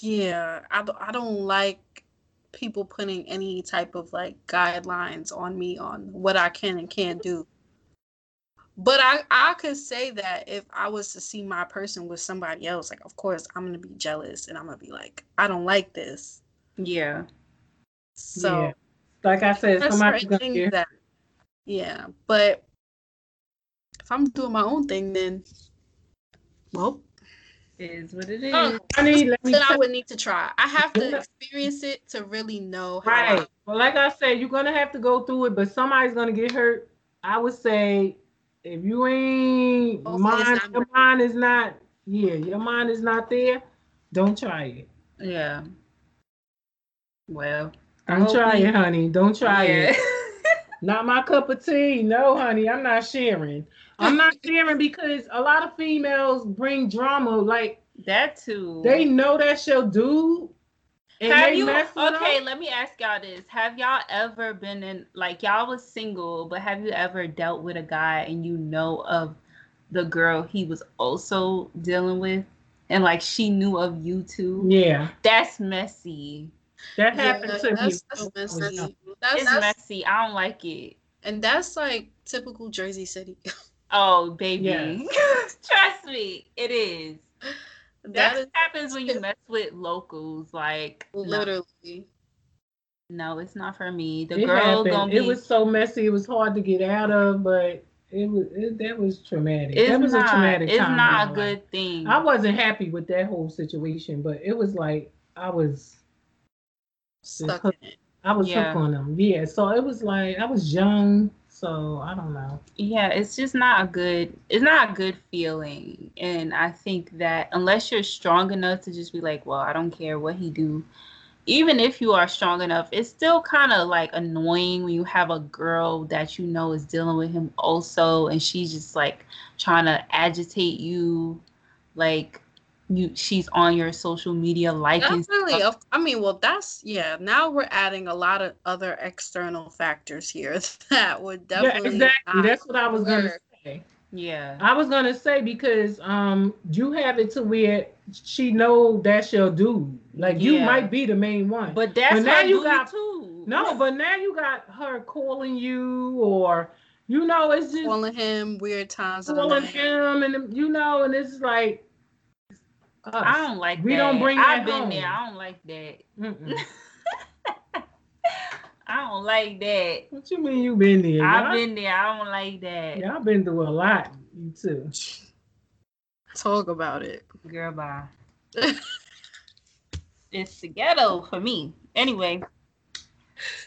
yeah, I I don't like people putting any type of like guidelines on me on what I can and can't do. But I I could say that if I was to see my person with somebody else, like of course I'm gonna be jealous and I'm gonna be like, I don't like this. Yeah. So Yeah. like I said, somebody's gonna get that, yeah, but if I'm doing my own thing, then well, Is what it is. Me then I would need to try. I have to experience it to really know. How I- Right. Well, like I said, you're gonna have to go through it, but somebody's gonna get hurt. I would say if you ain't Hopefully mind, your me. mind is not, yeah, your mind is not there. Don't try it. Yeah. Well. Don't try it, honey. Don't try yeah. it. Not my cup of tea. No, honey, I'm not sharing. I'm not sharing because a lot of females bring drama. Like that too. they know that's your dude, and have you okay him. let me ask y'all this have y'all ever been in like y'all was single but have you ever dealt with a guy and you know of the girl he was also dealing with and like she knew of you too Yeah, that's messy that Yeah, happened to me. that's, that's messy. That's, it's that's messy i don't like it and that's like typical Jersey City. oh baby Yes. trust me it is that that is happens when you mess with locals like literally. no it's not for me the It girl happened. gonna be It was so messy. It was hard to get out of, but it was it, that was traumatic. it's that was not, a traumatic it's time. not a life. good thing I wasn't happy with that whole situation, but it was like I was Stuck in it. I was Yeah. hooked on them. Yeah, so it was like I was young, so I don't know. yeah it's just not a good it's not a good feeling and i think that unless you're strong enough to just be like well i don't care what he do even if you are strong enough it's still kind of like annoying when you have a girl that you know is dealing with him also and she's just like trying to agitate you like you she's on your social media liking Definitely. stuff. I mean, well, that's yeah. Now we're adding a lot of other external factors here that would definitely. yeah, exactly. That's what I was gonna say. yeah I was gonna say because um you have it to where she know that's your dude. Like you Yeah. might be the main one. but that's But now you got- too no, but now you got her calling you or you know, it's just calling him weird times. calling him and you know, and it's like us. I don't like that. We that. don't bring I've been home. there. I don't like that. I don't like that. what you mean you been there? I've Y'all, been there. I don't like that. y'all been through a lot, you too. Talk about it. Girl, bye. it's the ghetto for me. Anyway,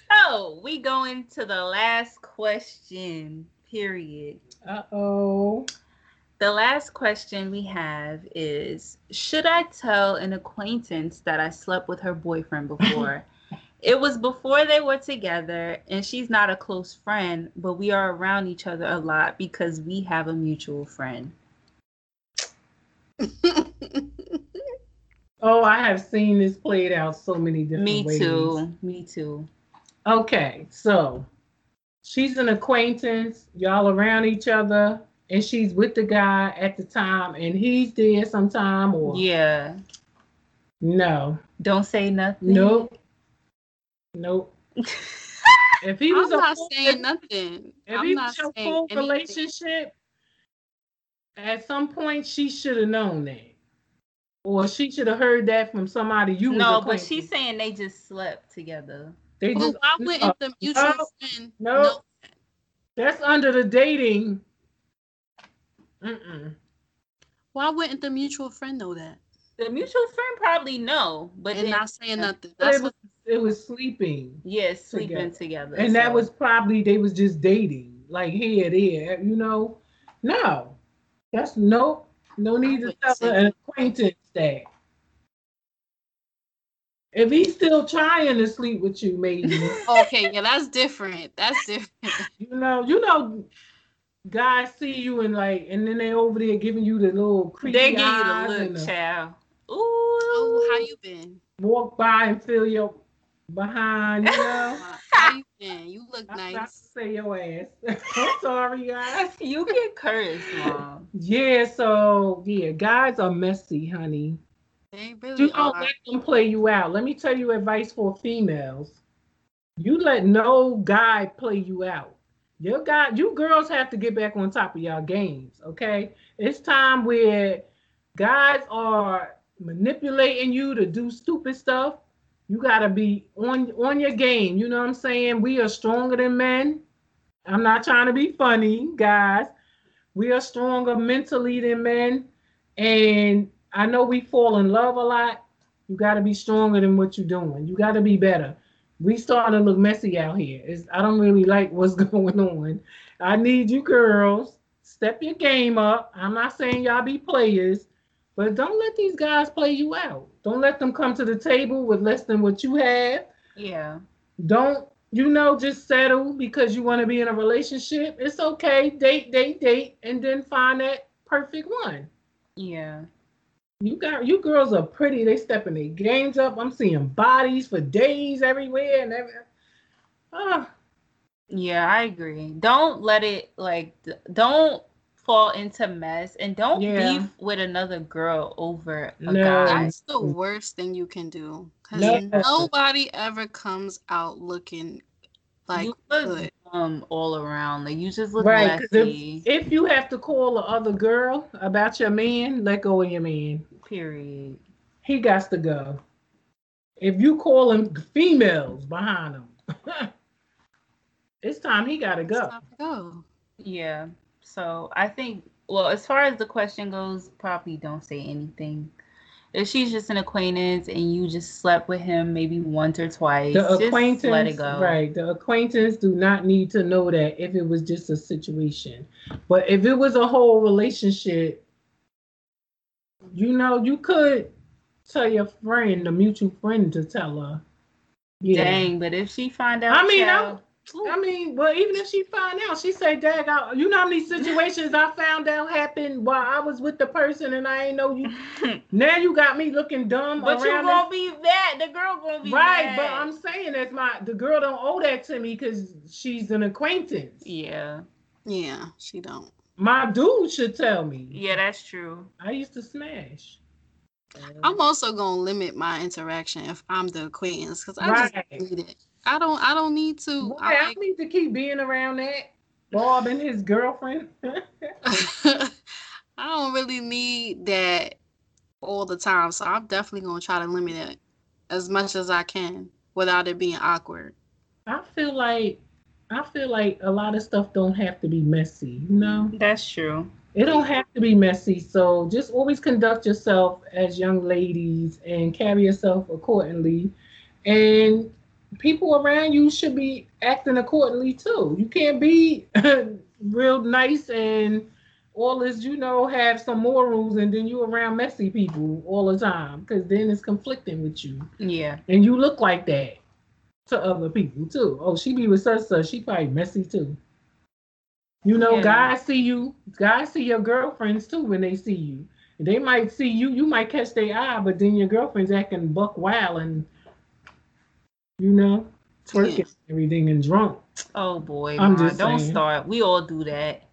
so we go into the last question. Period. Uh oh. The last question we have is Should I tell an acquaintance that I slept with her boyfriend before? it was before they were together, and she's not a close friend, but we are around each other a lot because we have a mutual friend. oh, I have seen this played out so many different Me ways. Me too. Me too. Okay, so she's an acquaintance, y'all around each other, and she's with the guy at the time, and he's there sometime, or Yeah. no, Don't say nothing. nope, nope. if he was I'm a not full, saying nothing. if I'm he not was a full anything. relationship, at some point she should have known that, or she should have heard that from somebody you. was No, but she's saying they just slept together. They Well, just why wouldn't no, the mutual no, friend no. know? That's under the dating. Mm-mm. Why wouldn't the mutual friend know that? The mutual friend probably know, but and then not saying nothing. That's it was, what it was sleeping, yes, sleeping together. together. and that was probably they was just dating, like here, there, you know. No, that's no, no need to tell an acquaintance that. If he's still trying to sleep with you, maybe okay. Yeah, that's different. That's different. you know, you know, guys see you and like, and then they over there giving you the little creepy they give you the eyes look, and the- child. Ooh, Oh, how you been? walk by and feel your behind, you know. How you been? You look I forgot nice. to say your ass. I'm sorry, guys. you get cursed, mom. Yeah, so yeah, guys are messy, honey. They You really don't are. let them play you out. Let me tell you advice for females. You let no guy play you out. Your guy, you girls have to get back on top of y'all games, okay? It's time where guys are manipulating you to do stupid stuff. You gotta be on on your game. You know what I'm saying? We are stronger than men. I'm not trying to be funny, guys. We are stronger mentally than men. And I know we fall in love a lot. You got to be stronger than what you're doing. You got to be better. We starting to look messy out here. It's, I don't really like what's going on. I need you girls step your game up. I'm not saying y'all be players, but don't let these guys play you out. Don't let them come to the table with less than what you have. Yeah. Don't you know just settle because you want to be in a relationship. It's okay. Date, date, date, and then find that perfect one. Yeah. You got you girls are pretty. They stepping their games up. I'm seeing bodies for days everywhere and every. Ah, Yeah, I agree. Don't let it like don't fall into mess and don't Yeah. beef with another girl over a No. guy. That's the worst thing you can do. Because No. nobody ever comes out looking like you look good. Dumb all around. Like you just look right. If, if you have to call the other girl about your man, let go of your man. period. He got to go. If you call him females behind him, it's time he got to It's go. time to go. Yeah. So I think well, as far as the question goes, probably don't say anything. If she's just an acquaintance and you just slept with him maybe once or twice, The just acquaintance, let it go. right? The acquaintance do not need to know that if it was just a situation, but if it was a whole relationship, you know, you could tell your friend, the mutual friend, to tell her. Yeah. Dang, but if she find out, I mean, child, I mean, well, even if she find out, she say, "Dag, I, you know how many situations I found out happened while I was with the person and I ain't know you. Now you got me looking dumb but you around gonna be that The girl gonna be Right, mad. but I'm saying that's my the girl don't owe that to me because she's an acquaintance. yeah, Yeah, she don't. My dude should tell me. yeah, that's true. I used to smash. I'm also gonna limit my interaction if I'm the acquaintance because I Right. just need it. I don't. I don't need to. Boy, I I need to keep being around that. Bob and his girlfriend. I don't really need that all the time. So I'm definitely gonna try to limit it as much as I can without it being awkward. I feel like I feel like a lot of stuff don't have to be messy, you know? That's true. It don't have to be messy. So just always conduct yourself as young ladies and carry yourself accordingly. And people around you should be acting accordingly too. You can't be real nice and all this, you know, have some morals, and then you around messy people all the time, because then it's conflicting with you. Yeah. And you look like that to other people too. Oh, she be with such such, she probably messy too. You know, Yeah. guys see you, guys see your girlfriends too when they see you. They might see you, you might catch their eye, but then your girlfriend's acting buck wild and you know, twerking everything and drunk. Oh boy, I'm just don't saying. start. We all do that.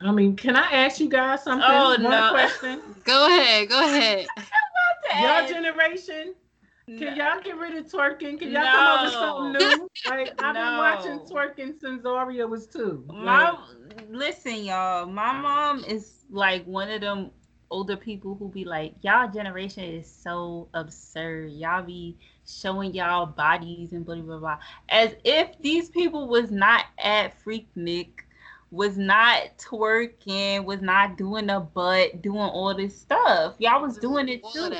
I mean, can I ask you guys something? Oh, One no. question. Go ahead. Go ahead. Y'all generation, can y'all get rid of twerking? Can y'all come up with something new? Like I've been watching twerking since Zahria was two. My Like, listen, y'all. My mom is like one of them older people who be like, y'all generation is so absurd. Y'all be showing y'all bodies and blah blah blah. As if these people was not at Freaknik, was not twerking, was not doing a butt, doing all this stuff. Y'all was doing it too.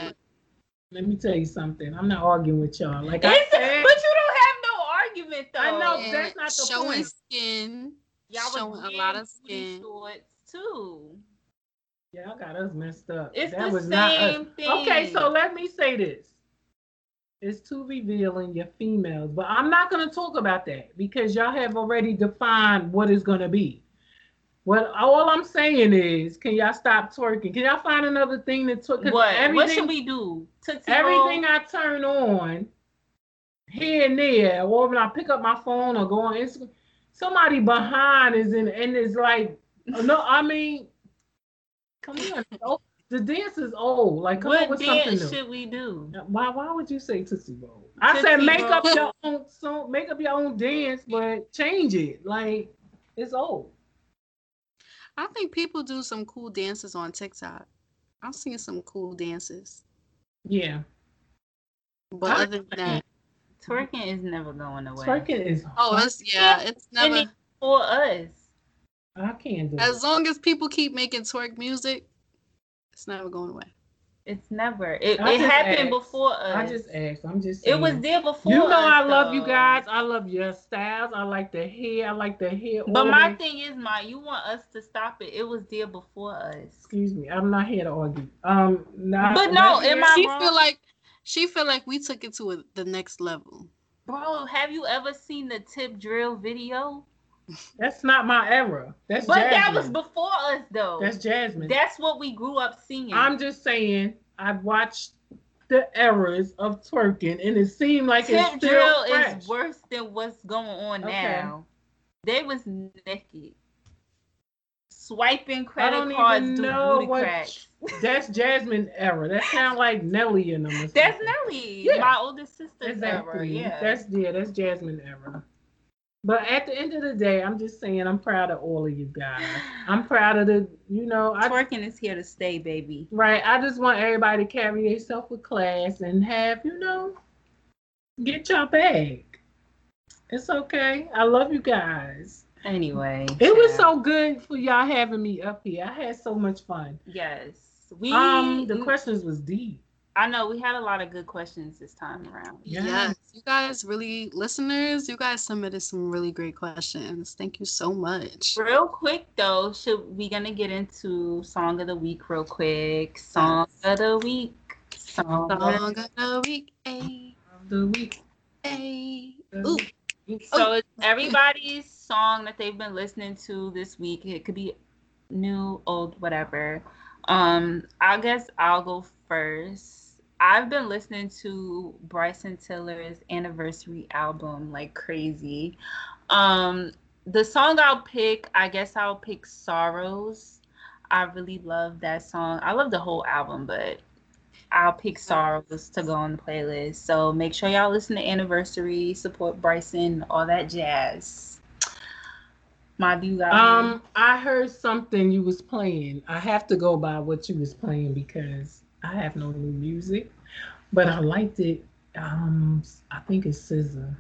let me tell you something. I'm not arguing with y'all. Like I It's- but you don't have no argument though. I know, And that's not the showing point. skin. Y'all showing was a lot of skin. shorts too. y'all got us messed up. It's that the was not us. same thing. Okay, so let me say this. It's too revealing, you're females, but I'm not going to talk about that because y'all have already defined what it's going to be. What all I'm saying is, can y'all stop twerking? Can y'all find another thing to twerk? what? What should we do? Tootsie everything? I turn on here and there, or when I pick up my phone or go on Instagram, somebody behind is in and it's like, no, I mean, come on, the dance is old. Like, come up What with something dance new. should we do? Why? Why would you say Tootsie Roll? I said Tootsie make up your own song, make up your own dance, but change it. Like it's old. I think people do some cool dances on TikTok. I've seen some cool dances. Yeah, But I- other than that, Twerking is never going away. twerking is. oh, it's yeah, it's never. for us. I can't do As it. long as people keep making twerk music, it's never going away. It's never. It, it happened asked. before us. I just asked. I'm just. It was there before. You know us, I love you guys. I love your styles. I like the hair. I like the hair. But my ornament. thing is, my you want us to stop it. It was there before us. Excuse me. I'm not here to argue. Um. Not, But no, am here- I She wrong? feel like she feel like we took it to a, the next level. Bro, have you ever seen the tip drill video? That's not my era. That's But that was before us though. That's Jasmine. That's what we grew up seeing. I'm just saying, I've watched the eras of twerking, and it seemed like it's still drill fresh. is worse than what's going on Okay. now. They was naked. Swiping credit I don't cards even know what. cracks. That's Jasmine era. That sound like Nelly in them. That's. Nelly, Yeah. my older sister's era. Exactly. Yeah. That's yeah. That's Jasmine era. But at the end of the day, I'm just saying I'm proud of all of you guys. I'm proud of the, you know, I Twerking is here to stay, baby. right. I just want everybody to carry themselves with class and have, you know, get your bag. It's okay. I love you guys. Anyway. It was so good for y'all having me up here. I had so much fun. Yes. We Um, the questions was deep. I know we had a lot of good questions this time around. Yes. Yes, you guys really listeners, you guys submitted some really great questions. Thank you so much. Real quick though, should we gonna get into song of the week real quick? Song of the week. Song. of- Song of the week, a The week. a. Ooh. So it's everybody's song that they've been listening to this week. It could be new, old, whatever. Um, I guess I'll go first. I've been listening to Bryson Tiller's anniversary album like crazy. Um, the song I'll pick, I guess I'll pick Sorrows. I really love that song. I love the whole album, but I'll pick Sorrows to go on the playlist. So make sure y'all listen to Anniversary, support Bryson, all that jazz. My you Um, I heard something you was playing. I have to go by what you was playing because I have no new music, but I liked it. Um, I think it's SZA.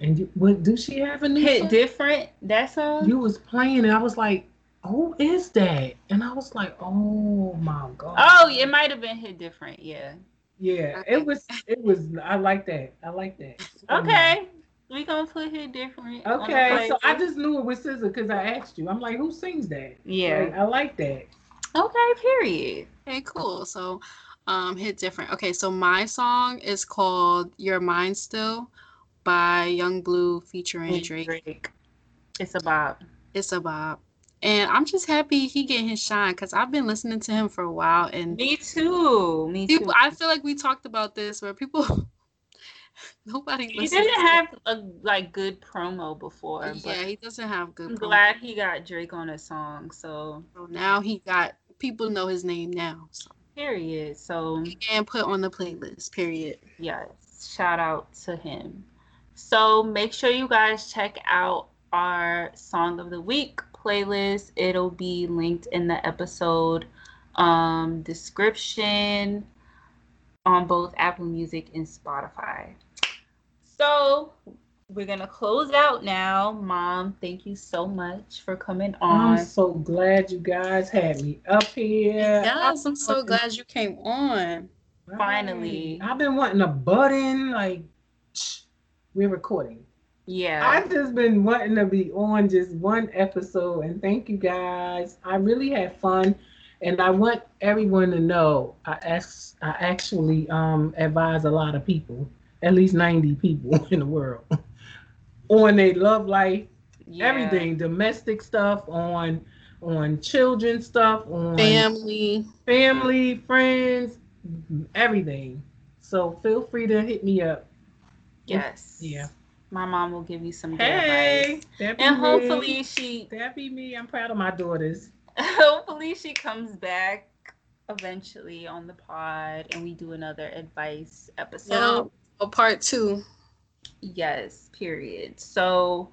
And you, what do she have a new hit song? different that song? You was playing and I was like, "Who is that?" And I was like, "Oh my god!" oh, it might have been hit different. Yeah. yeah. It was. It was. I like that. I like that. Okay. We gonna put hit different. Okay, so I just knew it was SZA because I asked you. I'm like, who sings that? Yeah, like, I like that. Okay, period. Okay, cool. So, um, hit different. Okay, so my song is called "You're Mines Still" by Yung Bleu featuring Drake. Drake. It's a bop. It's a bop. And I'm just happy he getting his shine because I've been listening to him for a while. And me too. Me people, too. I feel like we talked about this where people nobody. He didn't have a like good promo before. Yeah, he doesn't have good. I'm promo. glad he got Drake on a song. So. so now he got people know his name now. So. Period. So. And put on the playlist. Period. Yes. Shout out to him. So make sure you guys check out our song of the week playlist. It'll be linked in the episode um, description on both Apple Music and Spotify. So we're gonna close out now. Mom, thank you so much for coming on. I'm so glad you guys had me up here. Yes, I'm so glad you came on. Finally. I've been wanting a button, like we're recording. Yeah. I've just been wanting to be on just one episode and thank you guys. I really had fun and I want everyone to know I ask I actually um advise a lot of people, at least 90 people in the world on their love life, yeah. everything, domestic stuff, on on children stuff, on family, family, friends, everything. So feel free to hit me up. Yes. Yeah my mom will give you some good hey, advice. And me. hopefully she that be me. I'm proud of my daughters. hopefully she comes back eventually on the pod and we do another advice episode. Yeah, a part two. Yes, period. So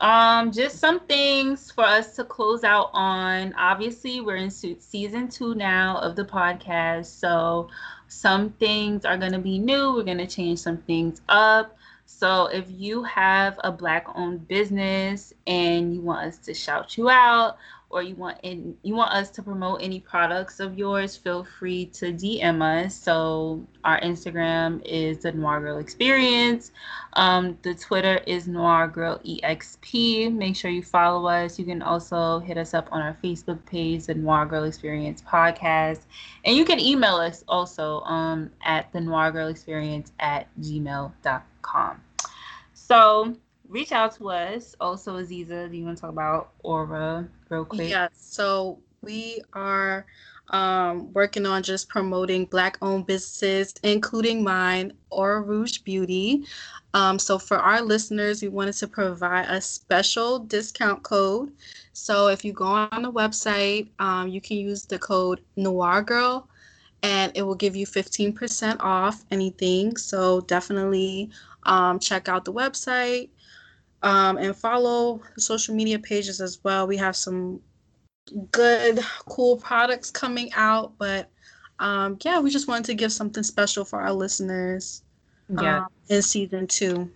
um just some things for us to close out on. Obviously, we're in season 2 now of the podcast. So some things are going to be new. We're going to change some things up. So if you have a black owned business and you want us to shout you out or you want in, you want us to promote any products of yours, feel free to DM us. So our Instagram is the Noir Girl Experience. Um, the Twitter is Noir Girl EXP. Make sure you follow us. You can also hit us up on our Facebook page, the Noir Girl Experience Podcast. And you can email us also um, at the Noir Girl Experience at gmail.com. So reach out to us. Also, Azizzah, do you want to talk about Aura real quick? Yeah. So we are um, working on just promoting Black-owned businesses, including mine, Aura Rouge Beauty. Um, so for our listeners, we wanted to provide a special discount code. So if you go on the website, um, you can use the code Noir Girl, and it will give you 15% off anything. So definitely um, check out the website um, and follow the social media pages as well. We have some good, cool products coming out, but um, yeah, we just wanted to give something special for our listeners. Yeah, um, in season two.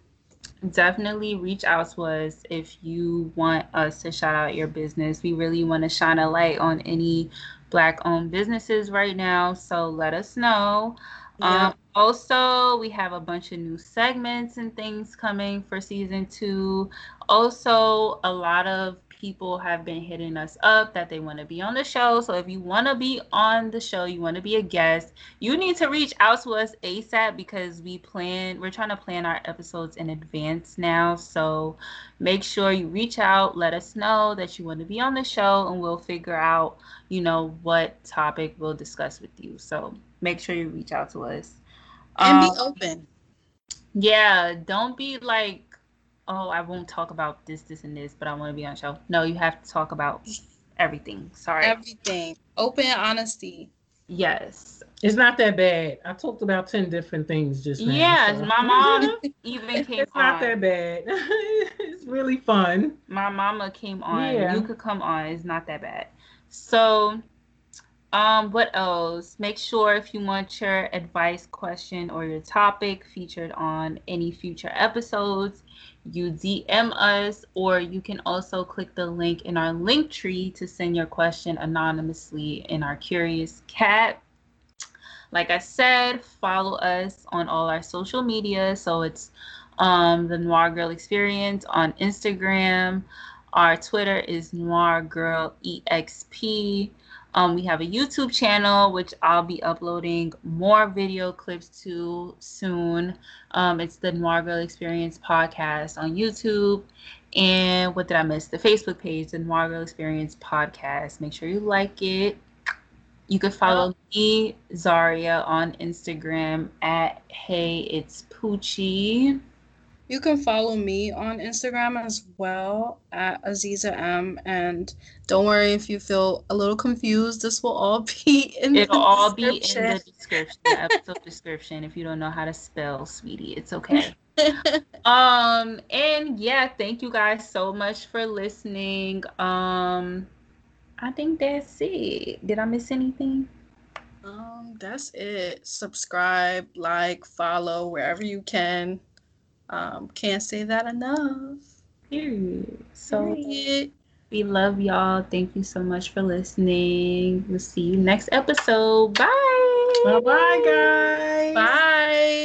Definitely reach out to us if you want us to shout out your business. We really want to shine a light on any black owned businesses right now. So let us know. Yeah. Um, also, we have a bunch of new segments and things coming for season two. Also, a lot of people have been hitting us up that they want to be on the show. So if you want to be on the show, you want to be a guest, you need to reach out to us ASAP because we plan, we're trying to plan our episodes in advance now. So make sure you reach out, let us know that you want to be on the show, and we'll figure out, you know, what topic we'll discuss with you. So make sure you reach out to us and um, be open. Yeah, don't be like, oh, I won't talk about this, this, and this, but I want to be on show. No, you have to talk about everything. Sorry. Everything. Open honesty. Yes. It's not that bad. I talked about 10 different things just now. Yeah, so. my mom even came It's not that bad. it's really fun. My mama came on. Yeah. You could come on. It's not that bad. So um, what else? Make sure if you want your advice, question, or your topic featured on any future episodes, you DM us, or you can also click the link in our link tree to send your question anonymously in our Curious Cat. Like I said, follow us on all our social media. So it's um, the Noir Girl Experience on Instagram. Our Twitter is Noir Girl EXP. Um, we have a YouTube channel, which I'll be uploading more video clips to soon. Um, it's the Noir Girl Experience podcast on YouTube. And what did I miss? The Facebook page, the Noir Girl Experience podcast. Make sure you like it. You can follow oh. me, Zahria, on Instagram at Hey It's Poochie. You can follow me on Instagram as well at Azizzah M. And don't worry if you feel a little confused. This will all be in It'll all be in the description, the episode description. If you don't know how to spell, sweetie, it's okay. um and yeah, thank you guys so much for listening. Um I think that's it. Did I miss anything? Um, that's it. Subscribe, like, follow wherever you can. Um, can't say that enough. Period. So Period. we love y'all. Thank you so much for listening. We'll see you next episode. Bye. Bye bye guys. Bye.